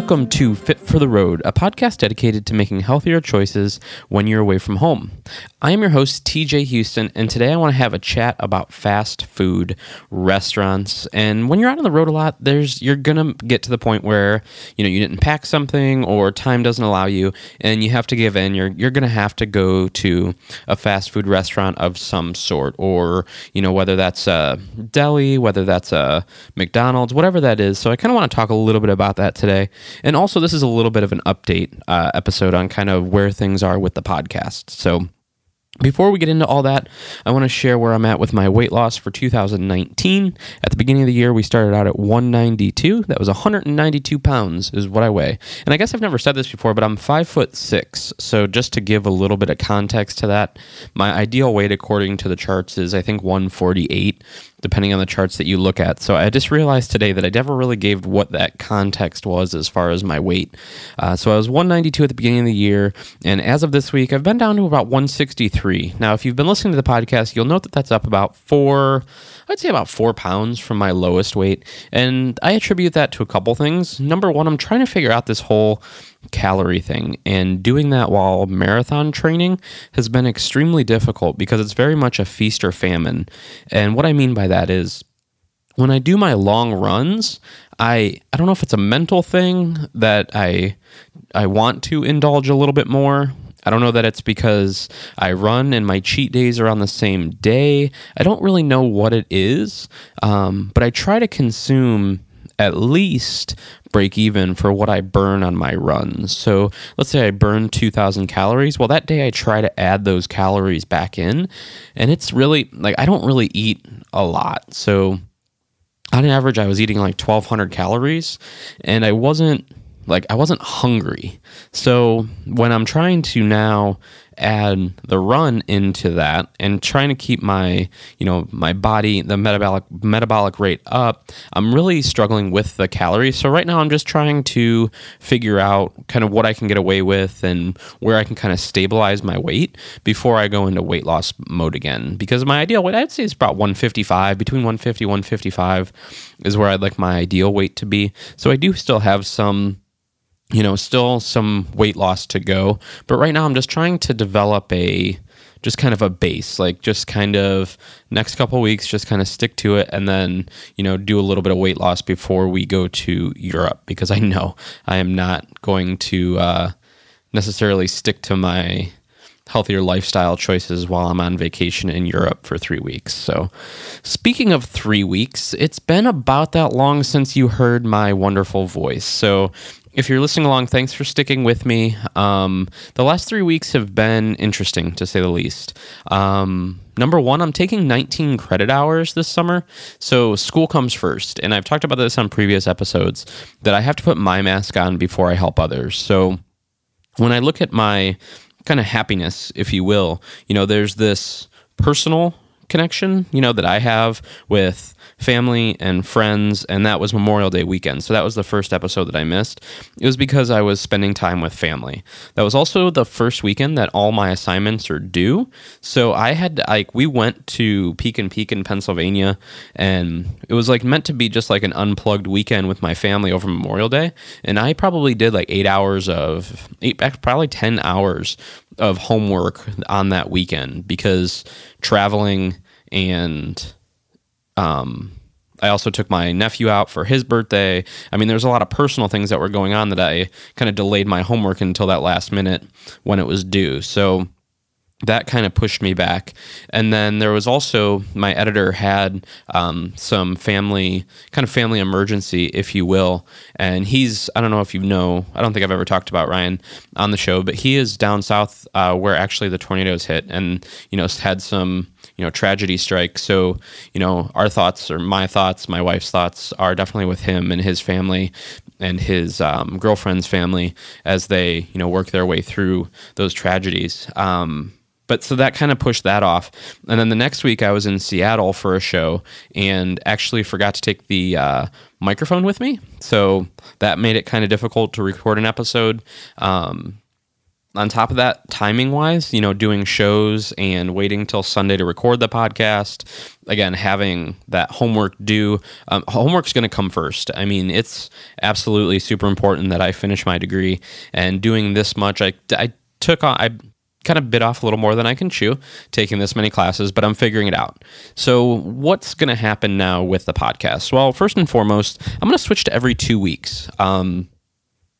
Welcome to Fit for the Road, a podcast dedicated to making healthier choices when you're away from home. I am your host, TJ Houston, and today I want to have a chat about fast food restaurants. And when you're out on the road a lot, there's you're gonna get to the point where you know you didn't pack something or time doesn't allow you, and you have to give in. You're you're gonna have to go to a fast food restaurant of some sort, or you know whether that's a deli, whether that's a McDonald's, whatever that is. So I kind of want to talk a little bit about that today. And also, this is a little bit of an update uh, episode on kind of where things are with the podcast. So, before we get into all that, I want to share where I'm at with my weight loss for 2019. At the beginning of the year, we started out at 192. That was 192 pounds, is what I weigh. And I guess I've never said this before, but I'm five foot six. So just to give a little bit of context to that, my ideal weight, according to the charts, is I think 148 depending on the charts that you look at. So I just realized today that I never really gave what that context was as far as my weight. Uh, so I was 192 at the beginning of the year, and as of this week, I've been down to about 163. Now, if you've been listening to the podcast, you'll note that that's up about four. I'd say about four pounds from my lowest weight. And I attribute that to a couple things. Number one, I'm trying to figure out this whole calorie thing. And doing that while marathon training has been extremely difficult because it's very much a feast or famine. And what I mean by that is when I do my long runs, I I don't know if it's a mental thing that I I want to indulge a little bit more. I don't know that it's because I run and my cheat days are on the same day. I don't really know what it is, um, but I try to consume at least break even for what I burn on my runs. So let's say I burn 2,000 calories. Well, that day I try to add those calories back in. And it's really like I don't really eat a lot. So on average, I was eating like 1,200 calories and I wasn't like I wasn't hungry. So when I'm trying to now add the run into that and trying to keep my you know my body the metabolic metabolic rate up i'm really struggling with the calories. So right now i'm just trying to figure out kind of what i can get away with and where i can kind of stabilize my weight before i go into weight loss mode again. Because my ideal weight i'd say is about 155 between 150 155 is where i'd like my ideal weight to be. So i do still have some you know, still some weight loss to go. But right now, I'm just trying to develop a just kind of a base, like just kind of next couple weeks, just kind of stick to it, and then you know do a little bit of weight loss before we go to Europe because I know I am not going to uh, necessarily stick to my healthier lifestyle choices while I'm on vacation in Europe for three weeks. So, speaking of three weeks, it's been about that long since you heard my wonderful voice. So, if you're listening along, thanks for sticking with me. Um, the last three weeks have been interesting, to say the least. Um, number one, I'm taking 19 credit hours this summer. So school comes first. And I've talked about this on previous episodes that I have to put my mask on before I help others. So when I look at my kind of happiness, if you will, you know, there's this personal connection, you know, that I have with family and friends, and that was Memorial Day weekend. So that was the first episode that I missed. It was because I was spending time with family. That was also the first weekend that all my assignments are due. So I had to, like we went to Pekin Peak in Pennsylvania, and it was like meant to be just like an unplugged weekend with my family over Memorial Day. And I probably did like eight hours of eight, probably ten hours of homework on that weekend because traveling and um, I also took my nephew out for his birthday. I mean, there's a lot of personal things that were going on that I kind of delayed my homework until that last minute when it was due. So that kind of pushed me back. And then there was also my editor had um, some family, kind of family emergency, if you will. And he's, I don't know if you know, I don't think I've ever talked about Ryan on the show, but he is down south uh, where actually the tornadoes hit and, you know, had some, you know, tragedy strike. So, you know, our thoughts or my thoughts, my wife's thoughts are definitely with him and his family and his um, girlfriend's family as they, you know, work their way through those tragedies. Um, but so that kind of pushed that off. And then the next week, I was in Seattle for a show and actually forgot to take the uh, microphone with me. So that made it kind of difficult to record an episode. Um, on top of that, timing wise, you know, doing shows and waiting till Sunday to record the podcast, again, having that homework due, um, homework's going to come first. I mean, it's absolutely super important that I finish my degree and doing this much. I, I took on, I kind of bit off a little more than I can chew taking this many classes, but I'm figuring it out. So, what's going to happen now with the podcast? Well, first and foremost, I'm going to switch to every two weeks. Um,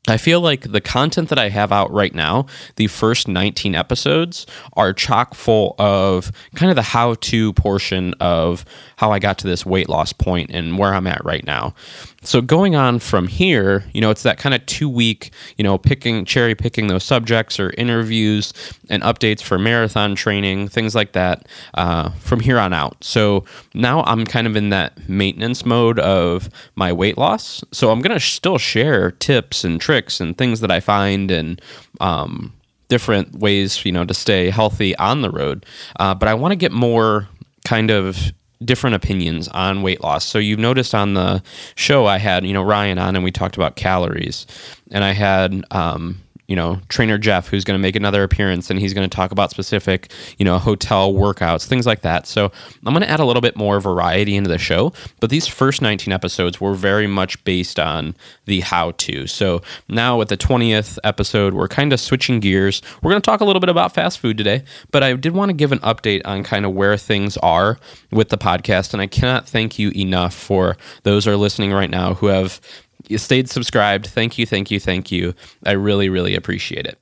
I feel like the content that I have out right now, the first 19 episodes, are chock full of kind of the how to portion of how I got to this weight loss point and where I'm at right now. So going on from here, you know, it's that kind of two week, you know, picking, cherry picking those subjects or interviews and updates for marathon training, things like that uh, from here on out. So now I'm kind of in that maintenance mode of my weight loss. So I'm going to still share tips and tricks and things that I find and, um, different ways, you know, to stay healthy on the road. Uh, but I want to get more kind of different opinions on weight loss. So you've noticed on the show I had, you know, Ryan on and we talked about calories. And I had um, you know, trainer Jeff, who's going to make another appearance and he's going to talk about specific, you know, hotel workouts, things like that. So I'm going to add a little bit more variety into the show. But these first 19 episodes were very much based on the how to. So now with the 20th episode, we're kind of switching gears. We're going to talk a little bit about fast food today, but I did want to give an update on kind of where things are with the podcast. And I cannot thank you enough for those are listening right now who have you stayed subscribed. Thank you, thank you, thank you. I really, really appreciate it.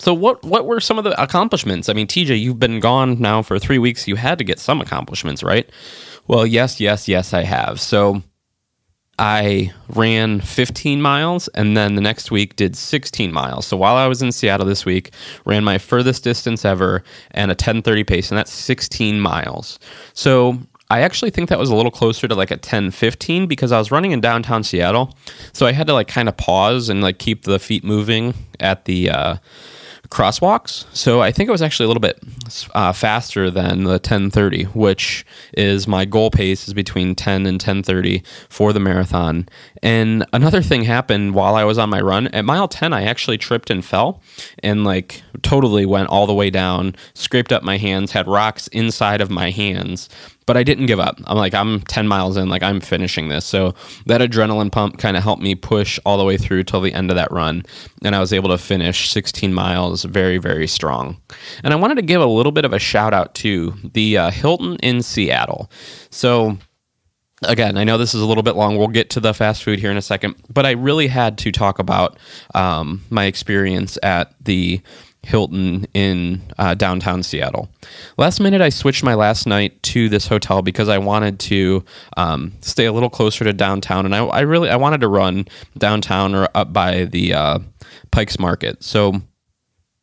So what what were some of the accomplishments? I mean, TJ, you've been gone now for 3 weeks. You had to get some accomplishments, right? Well, yes, yes, yes, I have. So I ran 15 miles and then the next week did 16 miles. So while I was in Seattle this week, ran my furthest distance ever and a 10:30 pace and that's 16 miles. So I actually think that was a little closer to like a 10 15 because I was running in downtown Seattle. So I had to like kind of pause and like keep the feet moving at the uh, crosswalks. So I think it was actually a little bit uh, faster than the 1030, which is my goal pace is between 10 and 1030 for the marathon. And another thing happened while I was on my run. At mile 10, I actually tripped and fell and like totally went all the way down, scraped up my hands, had rocks inside of my hands but I didn't give up. I'm like, I'm 10 miles in, like, I'm finishing this. So that adrenaline pump kind of helped me push all the way through till the end of that run. And I was able to finish 16 miles very, very strong. And I wanted to give a little bit of a shout out to the uh, Hilton in Seattle. So, again, I know this is a little bit long. We'll get to the fast food here in a second, but I really had to talk about um, my experience at the Hilton in uh, downtown Seattle. Last minute, I switched my last night to this hotel because I wanted to um, stay a little closer to downtown, and I, I, really I wanted to run downtown or up by the uh, Pikes Market. So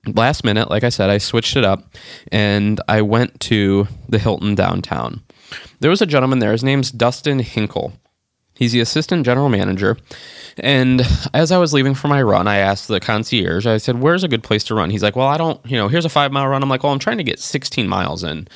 last minute, like I said, I switched it up, and I went to the Hilton downtown. There was a gentleman there. His name's Dustin Hinkle. He's the assistant general manager. And as I was leaving for my run, I asked the concierge, I said, Where's a good place to run? He's like, Well, I don't, you know, here's a five mile run. I'm like, Well, I'm trying to get 16 miles in.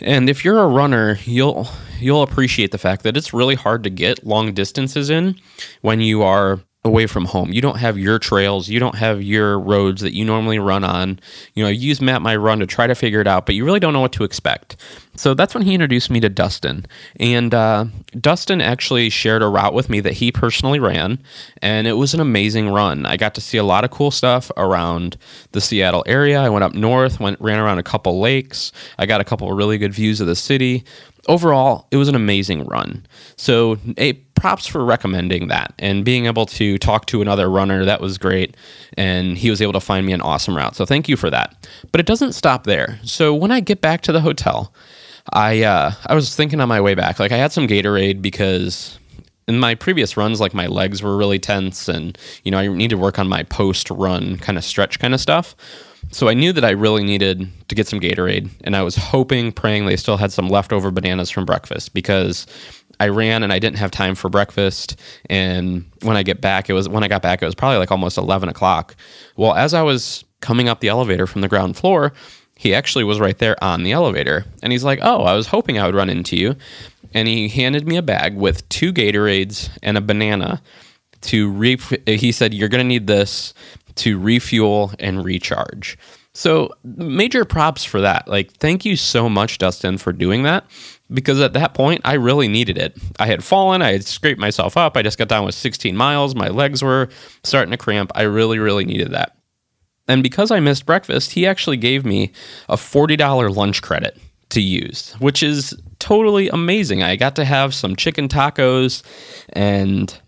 And if you're a runner, you'll you'll appreciate the fact that it's really hard to get long distances in when you are away from home. You don't have your trails, you don't have your roads that you normally run on. You know, I use Map My Run to try to figure it out, but you really don't know what to expect. So that's when he introduced me to Dustin. And uh, Dustin actually shared a route with me that he personally ran, and it was an amazing run. I got to see a lot of cool stuff around the Seattle area. I went up north, went ran around a couple lakes. I got a couple really good views of the city. Overall, it was an amazing run. So, a props for recommending that and being able to talk to another runner. That was great. And he was able to find me an awesome route. So thank you for that. But it doesn't stop there. So when I get back to the hotel, I uh, I was thinking on my way back, like I had some Gatorade because in my previous runs, like my legs were really tense, and you know I need to work on my post run kind of stretch kind of stuff. So I knew that I really needed to get some Gatorade, and I was hoping, praying they still had some leftover bananas from breakfast because I ran and I didn't have time for breakfast. And when I get back, it was when I got back, it was probably like almost eleven o'clock. Well, as I was coming up the elevator from the ground floor, he actually was right there on the elevator, and he's like, "Oh, I was hoping I would run into you," and he handed me a bag with two Gatorades and a banana to re he said you're going to need this to refuel and recharge. So, major props for that. Like, thank you so much, Dustin, for doing that because at that point, I really needed it. I had fallen, I had scraped myself up, I just got done with 16 miles, my legs were starting to cramp. I really, really needed that. And because I missed breakfast, he actually gave me a $40 lunch credit to use, which is totally amazing. I got to have some chicken tacos and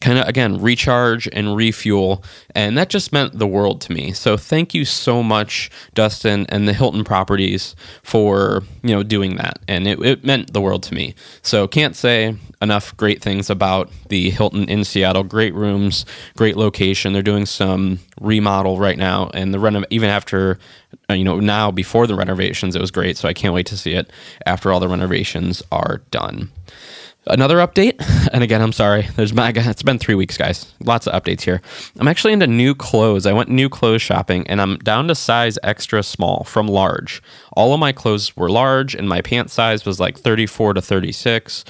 kind of again recharge and refuel and that just meant the world to me. So thank you so much dustin and the hilton properties for you know doing that and it, it meant the world to me. So can't say enough great things about the hilton in seattle. Great rooms great location. They're doing some remodel right now and the renov even after uh, you know now before the renovations it was great so i can't wait to see it after all the renovations are done Another update, and again, I'm sorry. There's my it's been three weeks, guys. Lots of updates here. I'm actually into new clothes. I went new clothes shopping, and I'm down to size extra small from large. All of my clothes were large, and my pant size was like 34 to 36.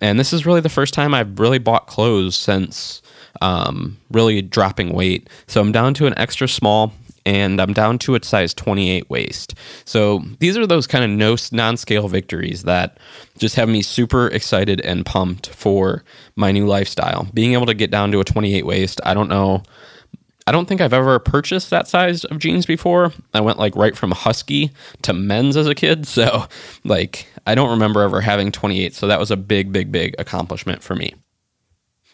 And this is really the first time I've really bought clothes since um, really dropping weight. So I'm down to an extra small and I'm down to a size 28 waist. So these are those kind of no non-scale victories that just have me super excited and pumped for my new lifestyle. Being able to get down to a 28 waist, I don't know I don't think I've ever purchased that size of jeans before. I went like right from husky to men's as a kid, so like I don't remember ever having 28, so that was a big big big accomplishment for me.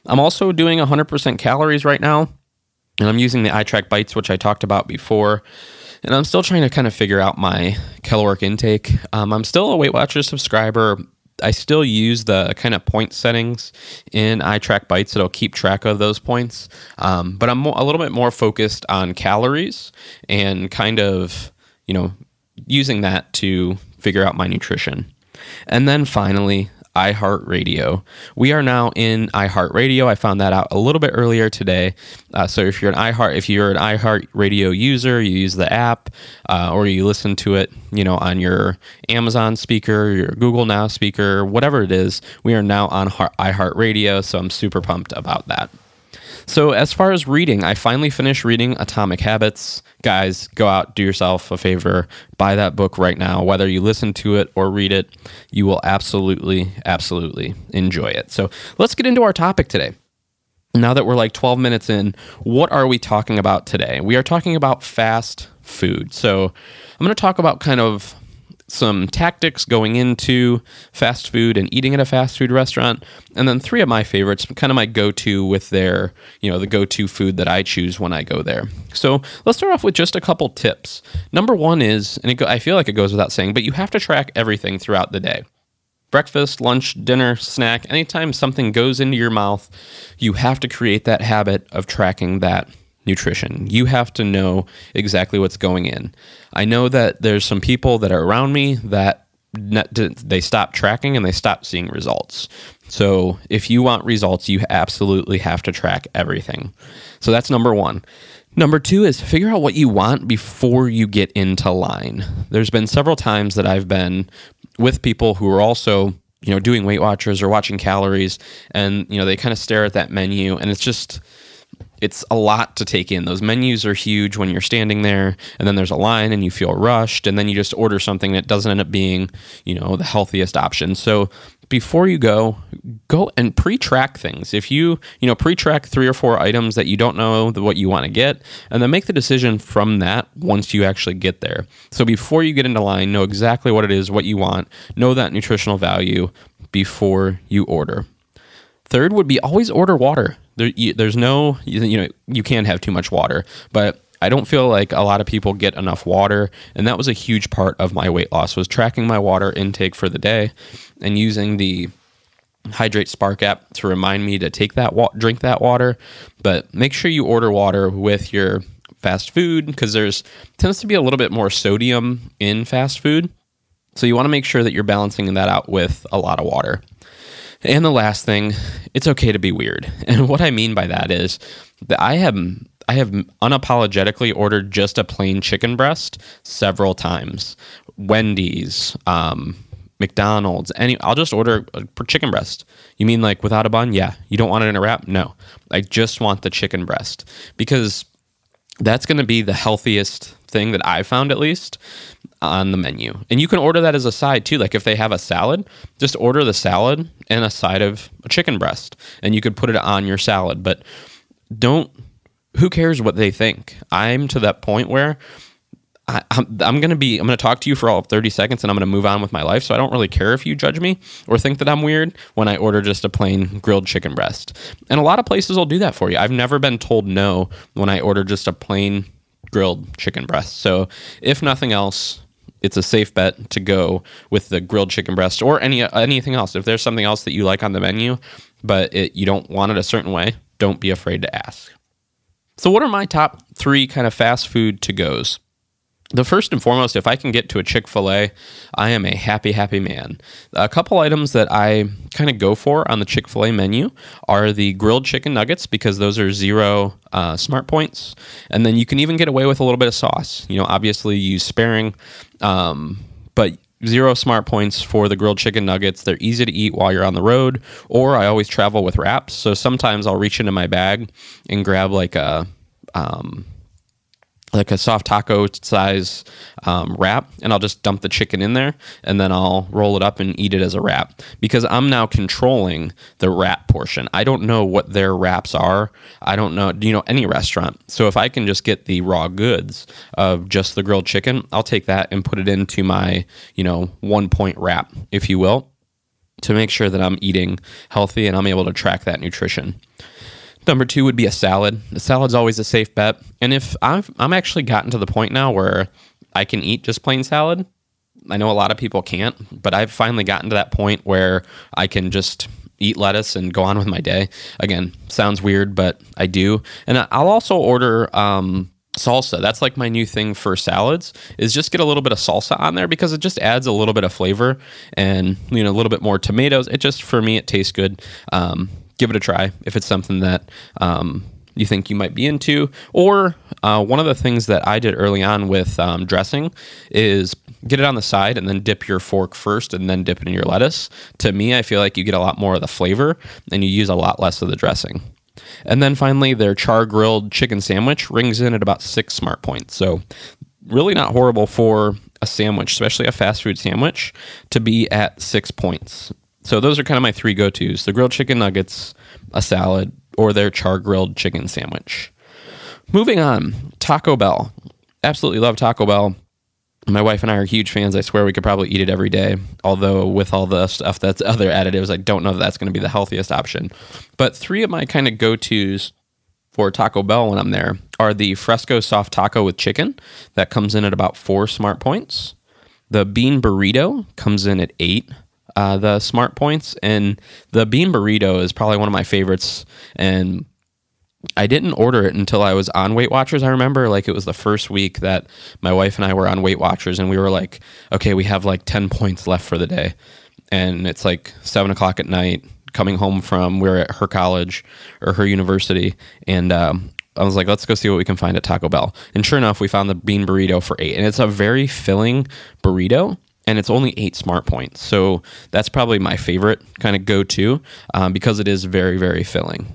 I'm also doing 100% calories right now. And I'm using the iTrackBites, which I talked about before. And I'm still trying to kind of figure out my caloric intake. Um, I'm still a Weight Watchers subscriber. I still use the kind of point settings in iTrackBites that'll keep track of those points. Um, but I'm a little bit more focused on calories and kind of, you know, using that to figure out my nutrition. And then finally, iHeartRadio. We are now in iHeartRadio. I found that out a little bit earlier today. Uh, so if you're an iHeart, if you're an iHeartRadio user, you use the app uh, or you listen to it, you know, on your Amazon speaker, your Google Now speaker, whatever it is. We are now on iHeartRadio, so I'm super pumped about that. So, as far as reading, I finally finished reading Atomic Habits. Guys, go out, do yourself a favor, buy that book right now. Whether you listen to it or read it, you will absolutely, absolutely enjoy it. So, let's get into our topic today. Now that we're like 12 minutes in, what are we talking about today? We are talking about fast food. So, I'm going to talk about kind of some tactics going into fast food and eating at a fast food restaurant, and then three of my favorites, kind of my go-to with their, you know, the go-to food that I choose when I go there. So let's start off with just a couple tips. Number one is, and go, I feel like it goes without saying, but you have to track everything throughout the day breakfast, lunch, dinner, snack, anytime something goes into your mouth, you have to create that habit of tracking that nutrition. You have to know exactly what's going in. I know that there's some people that are around me that they stop tracking and they stop seeing results. So if you want results, you absolutely have to track everything. So that's number one. Number two is figure out what you want before you get into line. There's been several times that I've been with people who are also you know doing weight watchers or watching calories and you know they kind of stare at that menu and it's just it's a lot to take in. Those menus are huge when you're standing there, and then there's a line and you feel rushed, and then you just order something that doesn't end up being, you know, the healthiest option. So before you go, go and pre-track things. If you, you know, pre-track three or four items that you don't know what you want to get, and then make the decision from that once you actually get there. So before you get into line, know exactly what it is, what you want, know that nutritional value before you order. Third would be always order water. There, you, there's no, you, you know, you can't have too much water, but I don't feel like a lot of people get enough water, and that was a huge part of my weight loss was tracking my water intake for the day and using the HydrateSpark app to remind me to take that wa- drink that water. But make sure you order water with your fast food because there's tends to be a little bit more sodium in fast food. So you want to make sure that you're balancing that out with a lot of water. And the last thing, it's okay to be weird. And what I mean by that is that I have I have unapologetically ordered just a plain chicken breast several times. Wendy's, um, McDonald's, any I'll just order a chicken breast. You mean like without a bun? Yeah. You don't want it in a wrap? No. I just want the chicken breast because that's going to be the healthiest thing that I found at least on the menu. And you can order that as a side too. Like if they have a salad, just order the salad and a side of a chicken breast and you could put it on your salad, but don't who cares what they think? I'm to that point where I, am I'm going to be, I'm going to talk to you for all of 30 seconds and I'm going to move on with my life. So I don't really care if you judge me or think that I'm weird when I order just a plain grilled chicken breast. And a lot of places will do that for you. I've never been told no when I order just a plain grilled chicken breast. So if nothing else, it's a safe bet to go with the grilled chicken breast or any anything else. If there's something else that you like on the menu, but it, you don't want it a certain way, don't be afraid to ask. So, what are my top three kind of fast food to goes? The first and foremost, if I can get to a Chick fil A, I am a happy, happy man. A couple items that I kind of go for on the Chick fil A menu are the grilled chicken nuggets because those are zero uh, smart points. And then you can even get away with a little bit of sauce. You know, obviously use sparing, um, but zero smart points for the grilled chicken nuggets. They're easy to eat while you're on the road, or I always travel with wraps. So sometimes I'll reach into my bag and grab like a. Um, like a soft taco size um, wrap and I'll just dump the chicken in there and then I'll roll it up and eat it as a wrap because I'm now controlling the wrap portion. I don't know what their wraps are. I don't know, you know, any restaurant. So if I can just get the raw goods of just the grilled chicken, I'll take that and put it into my, you know, one point wrap, if you will, to make sure that I'm eating healthy and I'm able to track that nutrition. Number two would be a salad. The salad's always a safe bet. And if I've I'm actually gotten to the point now where I can eat just plain salad. I know a lot of people can't, but I've finally gotten to that point where I can just eat lettuce and go on with my day. Again, sounds weird, but I do. And I'll also order um, salsa. That's like my new thing for salads is just get a little bit of salsa on there because it just adds a little bit of flavor and you know a little bit more tomatoes. It just for me it tastes good. Um, give it a try if it's something that um, you think you might be into. Or uh, one of the things that I did early on with um, dressing is get it on the side and then dip your fork first and then dip it in your lettuce. To me, I feel like you get a lot more of the flavor and you use a lot less of the dressing. And then finally, their char grilled chicken sandwich rings in at about six smart points. So, really not horrible for a sandwich, especially a fast food sandwich, to be at six points. So those are kind of my three go tos the grilled chicken nuggets, a salad, or their char grilled chicken sandwich. Moving on, Taco Bell. Absolutely love Taco Bell. My wife and I are huge fans. I swear we could probably eat it every day. Although, with all the stuff that's other additives, I don't know that that's going to be the healthiest option. But three of my kind of go tos for Taco Bell when I'm there are the Fresco soft taco with chicken. That comes in at about four smart points. The bean burrito comes in at eight uh, the smart points, and the bean burrito is probably one of my favorites. And I didn't order it until I was on Weight Watchers. I remember like it was the first week that my wife and I were on Weight Watchers, and we were like, okay, we have like 10 points left for the day. And it's like seven o'clock at night, coming home from, we are at her college or her university. And um, I was like, let's go see what we can find at Taco Bell. And sure enough, we found the bean burrito for eight. And it's a very filling burrito and it's only eight smart points. So that's probably my favorite kind of go to um, because it is very, very filling.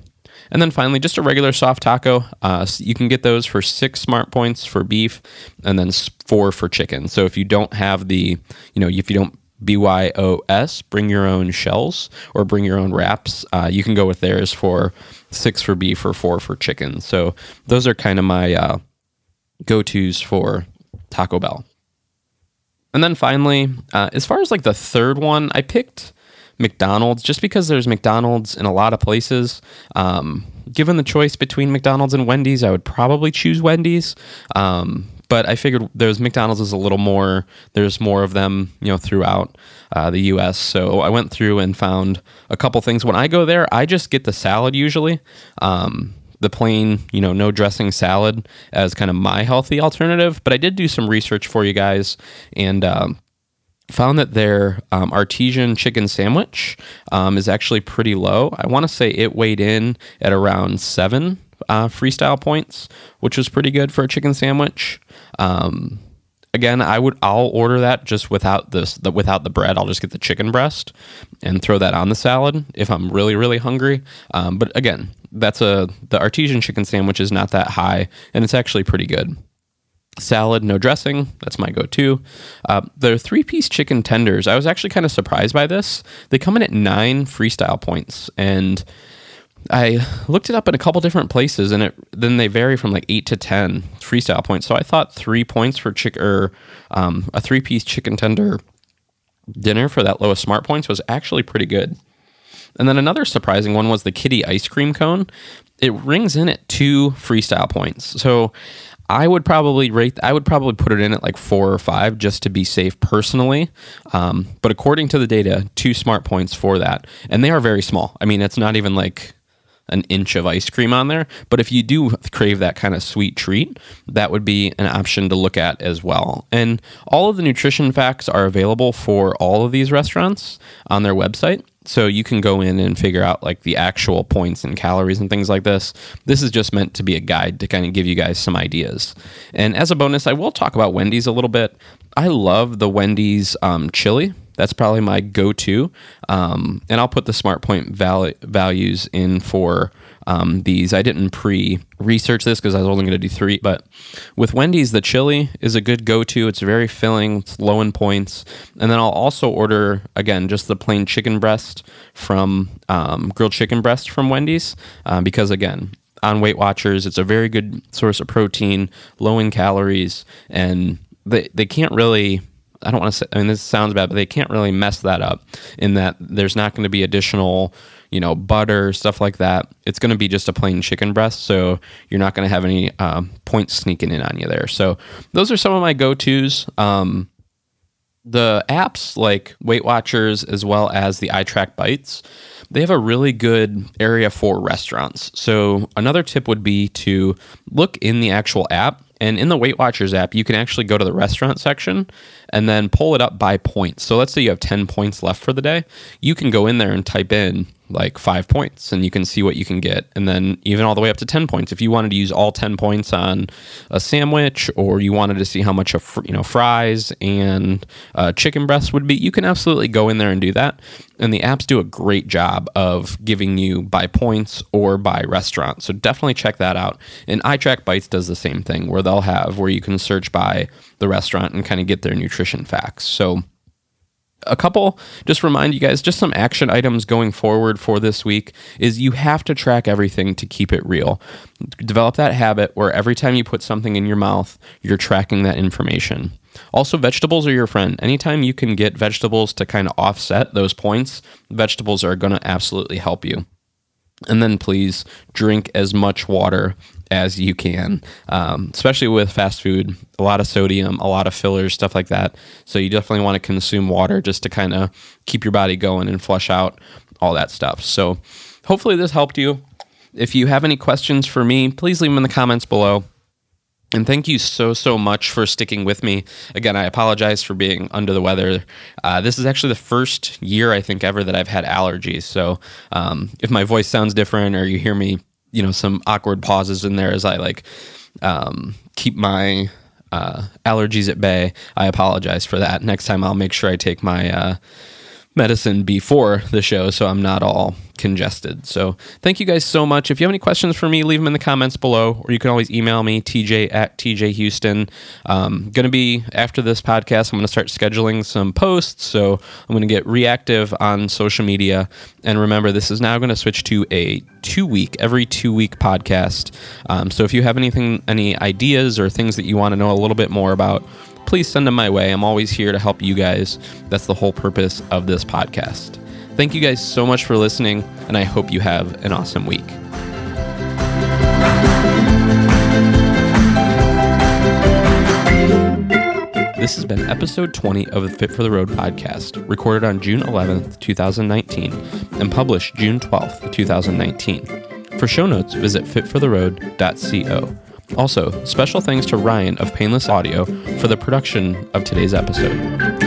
And then finally, just a regular soft taco. Uh, you can get those for six smart points for beef and then four for chicken. So if you don't have the, you know, if you don't BYOS, bring your own shells or bring your own wraps, uh, you can go with theirs for six for beef or four for chicken. So those are kind of my uh, go tos for Taco Bell. And then finally, uh, as far as like the third one, I picked McDonald's just because there's McDonald's in a lot of places. Um, given the choice between McDonald's and Wendy's, I would probably choose Wendy's. Um, but I figured there's McDonald's is a little more. There's more of them, you know, throughout uh, the U.S. So I went through and found a couple things. When I go there, I just get the salad usually. Um, the plain, you know, no dressing salad as kind of my healthy alternative. But I did do some research for you guys and um, found that their um, artesian chicken sandwich um, is actually pretty low. I want to say it weighed in at around seven uh, freestyle points, which was pretty good for a chicken sandwich. Um, again, I would I'll order that just without this the, without the bread. I'll just get the chicken breast and throw that on the salad if I'm really really hungry. Um, but again, that's a the artesian chicken sandwich is not that high, and it's actually pretty good. Salad, no dressing. That's my go-to. Uh, the three-piece chicken tenders. I was actually kind of surprised by this. They come in at nine freestyle points, and I looked it up in a couple different places, and it then they vary from like eight to ten freestyle points. So I thought three points for chick or um, a three piece chicken tender dinner for that lowest smart points was actually pretty good. And then another surprising one was the kiddie ice cream cone. It rings in at two freestyle points. So I would probably rate. I would probably put it in at like four or five just to be safe personally. Um, but according to the data, two smart points for that, and they are very small. I mean, it's not even like an inch of ice cream on there. But if you do crave that kind of sweet treat, that would be an option to look at as well. And all of the nutrition facts are available for all of these restaurants on their website. So you can go in and figure out like the actual points and calories and things like this. This is just meant to be a guide to kind of give you guys some ideas. And as a bonus, I will talk about Wendy's a little bit. I love the Wendy's um, chili that's probably my go-to, um, and I'll put the smart point val- values in for um, these. I didn't pre-research this because I was only going to do three, but with Wendy's, the chili is a good go-to. It's very filling, it's low in points, and then I'll also order again just the plain chicken breast from um, grilled chicken breast from Wendy's uh, because again on Weight Watchers, it's a very good source of protein, low in calories, and they they can't really I don't want to say, I mean, this sounds bad, but they can't really mess that up in that there's not going to be additional, you know, butter, stuff like that. It's going to be just a plain chicken breast. So you're not going to have any um, points sneaking in on you there. So those are some of my go tos. Um, the apps like Weight Watchers as well as the iTrackBites, they have a really good area for restaurants. So another tip would be to look in the actual app and in the Weight Watchers app, you can actually go to the restaurant section and then pull it up by points. So let's say you have 10 points left for the day. You can go in there and type in like five points and you can see what you can get. And then even all the way up to 10 points. If you wanted to use all 10 points on a sandwich or you wanted to see how much of, you know, fries and uh, chicken breasts would be, you can absolutely go in there and do that. And the apps do a great job of giving you by points or by restaurant. So definitely check that out. And iTrackBites does the same thing where they'll have where you can search by the restaurant and kind of get their nutrition facts. So a couple just remind you guys just some action items going forward for this week is you have to track everything to keep it real. Develop that habit where every time you put something in your mouth you're tracking that information. Also vegetables are your friend. Anytime you can get vegetables to kind of offset those points vegetables are going to absolutely help you. And then please drink as much water as you can, um, especially with fast food. A lot of sodium, a lot of fillers, stuff like that. So you definitely want to consume water just to kind of keep your body going and flush out all that stuff. So hopefully this helped you. If you have any questions for me, please leave them in the comments below. And thank you so, so much for sticking with me. Again, I apologize for being under the weather. Uh, this is actually the first year, I think, ever that I've had allergies. So um, if my voice sounds different or you hear me you know some awkward pauses in there as I like um, keep my uh, allergies at bay. I apologize for that. Next time I'll make sure I take my uh, medicine before the show so I'm not all congested. So thank you guys so much. If you have any questions for me, leave them in the comments below, or you can always email me, tj at tjhouston. Um, going to be, after this podcast, I'm going to start scheduling some posts. So I'm going to get reactive on social media. And remember, this is now going to switch to a two week, every two week podcast. Um, so if you have anything, any ideas or things that you want to know a little bit more about, please send them my way. I'm always here to help you guys. That's the whole purpose of this podcast. Thank you guys so much for listening, and I hope you have an awesome week. This has been episode 20 of the Fit for the Road podcast, recorded on June 11th, 2019, and published June 12th, 2019. For show notes, visit fitfortheroad.co. Also, special thanks to Ryan of Painless Audio for the production of today's episode.